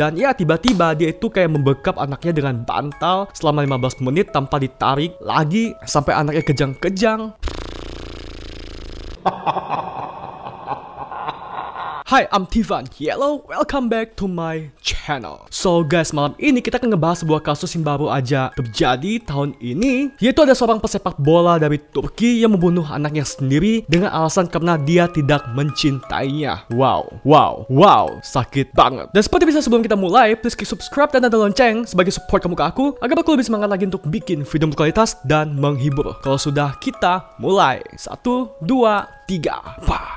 Dan ya tiba-tiba dia itu kayak membekap anaknya dengan bantal selama 15 menit tanpa ditarik lagi sampai anaknya kejang-kejang. Hai, I'm Tivan Yellow. Welcome back to my channel. So guys, malam ini kita akan ngebahas sebuah kasus yang baru aja terjadi tahun ini. Yaitu ada seorang pesepak bola dari Turki yang membunuh anaknya sendiri dengan alasan karena dia tidak mencintainya. Wow, wow, wow, sakit banget. Dan seperti bisa sebelum kita mulai, please klik subscribe dan ada lonceng sebagai support kamu ke aku agar aku lebih semangat lagi untuk bikin video berkualitas dan menghibur. Kalau sudah kita mulai. Satu, dua, tiga.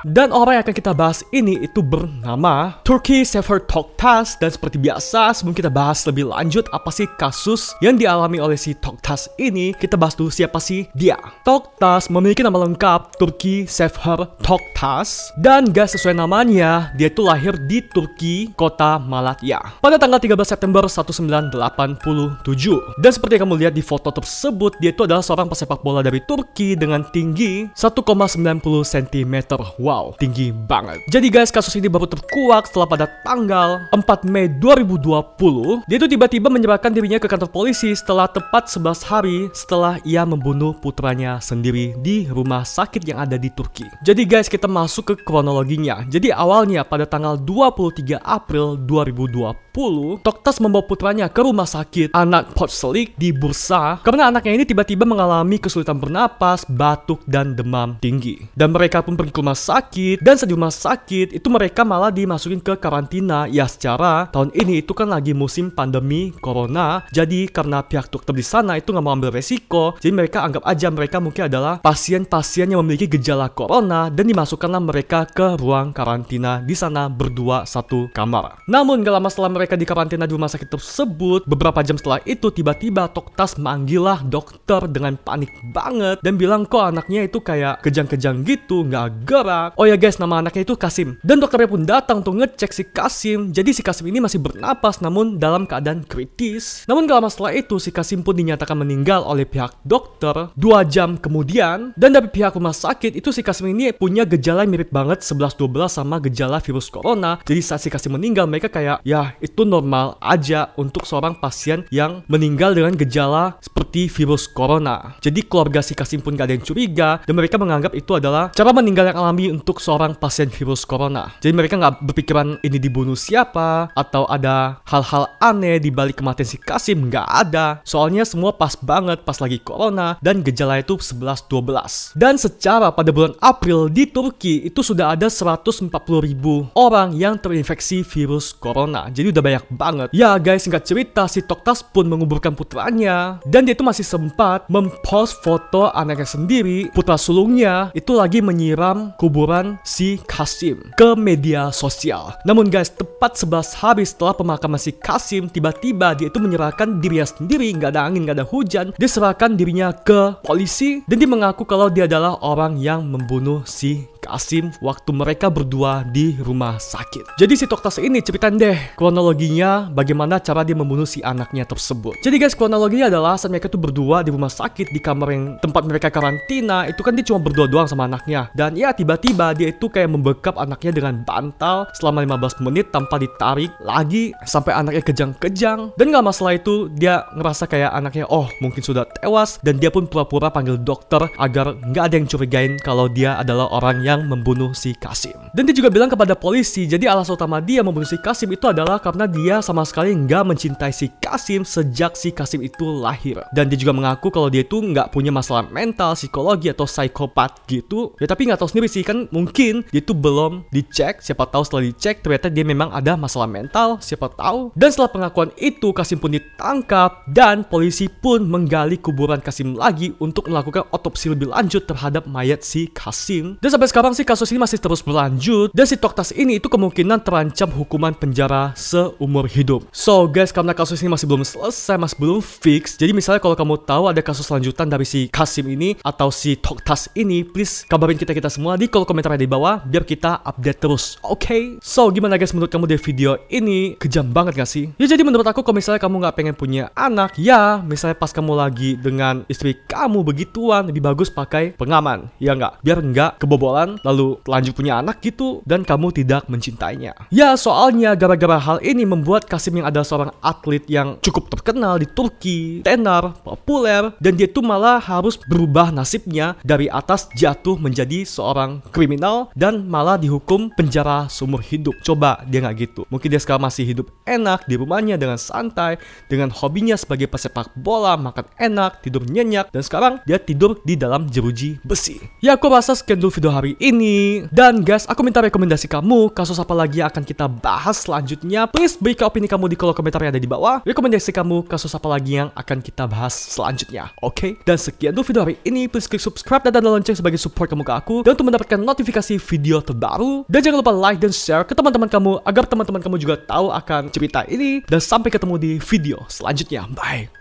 Dan orang yang akan kita bahas ini itu bernama Turkey Sefer Toktas dan seperti biasa sebelum kita bahas lebih lanjut apa sih kasus yang dialami oleh si Toktas ini? Kita bahas dulu siapa sih dia. Toktas memiliki nama lengkap Turkey Sefer Toktas. Dan gak sesuai namanya dia itu lahir di Turki kota Malatya. Pada tanggal 13 September 1987 dan seperti yang kamu lihat di foto tersebut dia itu adalah seorang pesepak bola dari Turki dengan tinggi 1,90 cm wow tinggi banget. Jadi guys kasus ini baru terkuak setelah pada tanggal 4 Mei 2020, dia itu tiba-tiba menyerahkan dirinya ke kantor polisi setelah tepat 11 hari setelah ia membunuh putranya sendiri di rumah sakit yang ada di Turki. Jadi guys, kita masuk ke kronologinya. Jadi awalnya pada tanggal 23 April 2020, Toktas membawa putranya ke rumah sakit anak Potselik di Bursa karena anaknya ini tiba-tiba mengalami kesulitan bernapas, batuk, dan demam tinggi. Dan mereka pun pergi ke rumah sakit dan di rumah sakit itu mereka malah dimasukin ke karantina ya secara tahun ini itu kan lagi musim pandemi corona. Jadi karena pihak dokter di sana itu nggak mau ambil resiko jadi mereka anggap aja mereka mungkin adalah pasien-pasien yang memiliki gejala corona dan dimasukkanlah mereka ke ruang karantina di sana berdua satu kamar. Namun gak lama setelah mereka di karantina di rumah sakit tersebut beberapa jam setelah itu tiba-tiba Toktas manggilah dokter dengan panik banget dan bilang kok anaknya itu kayak kejang-kejang gitu nggak gerak? Oh ya guys nama anaknya itu Kasim. Dan dokter dokternya pun datang untuk ngecek si Kasim. Jadi si Kasim ini masih bernapas namun dalam keadaan kritis. Namun gak lama setelah itu si Kasim pun dinyatakan meninggal oleh pihak dokter dua jam kemudian. Dan dari pihak rumah sakit itu si Kasim ini punya gejala mirip banget 11-12 sama gejala virus corona. Jadi saat si Kasim meninggal mereka kayak ya itu normal aja untuk seorang pasien yang meninggal dengan gejala seperti virus corona. Jadi keluarga si Kasim pun gak ada yang curiga dan mereka menganggap itu adalah cara meninggal yang alami untuk seorang pasien virus corona. Jadi mereka nggak berpikiran ini dibunuh siapa atau ada hal-hal aneh di balik kematian si Kasim nggak ada. Soalnya semua pas banget pas lagi corona dan gejala itu 11-12. Dan secara pada bulan April di Turki itu sudah ada 140 ribu orang yang terinfeksi virus corona. Jadi udah banyak banget. Ya guys, singkat cerita si Toktas pun menguburkan putranya dan dia itu masih sempat mempost foto anaknya sendiri, putra sulungnya itu lagi menyiram kuburan si Kasim ke media sosial. Namun guys, tepat 11 hari setelah pemakaman si Kasim, tiba-tiba dia itu menyerahkan dirinya sendiri, nggak ada angin, nggak ada hujan. Dia serahkan dirinya ke polisi dan dia mengaku kalau dia adalah orang yang membunuh si Kasim waktu mereka berdua di rumah sakit. Jadi si Toktas ini ceritain deh kronologinya bagaimana cara dia membunuh si anaknya tersebut. Jadi guys kronologinya adalah saat mereka tuh berdua di rumah sakit di kamar yang tempat mereka karantina itu kan dia cuma berdua doang sama anaknya dan ya tiba-tiba dia itu kayak membekap anaknya dengan bantal selama 15 menit tanpa ditarik lagi sampai anaknya kejang-kejang dan gak masalah itu dia ngerasa kayak anaknya oh mungkin sudah tewas dan dia pun pura-pura panggil dokter agar nggak ada yang curigain kalau dia adalah orang yang yang membunuh si Kasim. Dan dia juga bilang kepada polisi, jadi alasan utama dia membunuh si Kasim itu adalah karena dia sama sekali nggak mencintai si Kasim sejak si Kasim itu lahir. Dan dia juga mengaku kalau dia itu nggak punya masalah mental, psikologi atau psikopat gitu. Ya tapi nggak tahu sendiri sih kan mungkin dia itu belum dicek. Siapa tahu setelah dicek ternyata dia memang ada masalah mental. Siapa tahu. Dan setelah pengakuan itu Kasim pun ditangkap dan polisi pun menggali kuburan Kasim lagi untuk melakukan otopsi lebih lanjut terhadap mayat si Kasim. Dan sampai sekarang sekarang sih kasus ini masih terus berlanjut dan si Toktas ini itu kemungkinan terancam hukuman penjara seumur hidup. So guys, karena kasus ini masih belum selesai, masih belum fix. Jadi misalnya kalau kamu tahu ada kasus lanjutan dari si Kasim ini atau si Toktas ini, please kabarin kita kita semua di kolom komentar di bawah biar kita update terus. Oke? Okay? So gimana guys menurut kamu di video ini kejam banget gak sih? Ya jadi menurut aku kalau misalnya kamu nggak pengen punya anak, ya misalnya pas kamu lagi dengan istri kamu begituan lebih bagus pakai pengaman, ya nggak? Biar nggak kebobolan lalu lanjut punya anak gitu, dan kamu tidak mencintainya. Ya, soalnya gara-gara hal ini membuat Kasim yang adalah seorang atlet yang cukup terkenal di Turki, tenar, populer, dan dia tuh malah harus berubah nasibnya dari atas jatuh menjadi seorang kriminal dan malah dihukum penjara seumur hidup. Coba dia nggak gitu. Mungkin dia sekarang masih hidup enak di rumahnya dengan santai, dengan hobinya sebagai pesepak bola, makan enak, tidur nyenyak, dan sekarang dia tidur di dalam jeruji besi. Ya aku rasa sekian dulu video ini. Dan guys, aku minta rekomendasi kamu, kasus apa lagi yang akan kita bahas selanjutnya. Please berikan opini kamu di kolom komentar yang ada di bawah. Rekomendasi kamu, kasus apa lagi yang akan kita bahas selanjutnya. Oke? Okay? Dan sekian dulu video hari ini. Please klik subscribe dan tanda lonceng sebagai support kamu ke aku. Dan untuk mendapatkan notifikasi video terbaru. Dan jangan lupa like dan share ke teman-teman kamu agar teman-teman kamu juga tahu akan cerita ini. Dan sampai ketemu di video selanjutnya. Bye.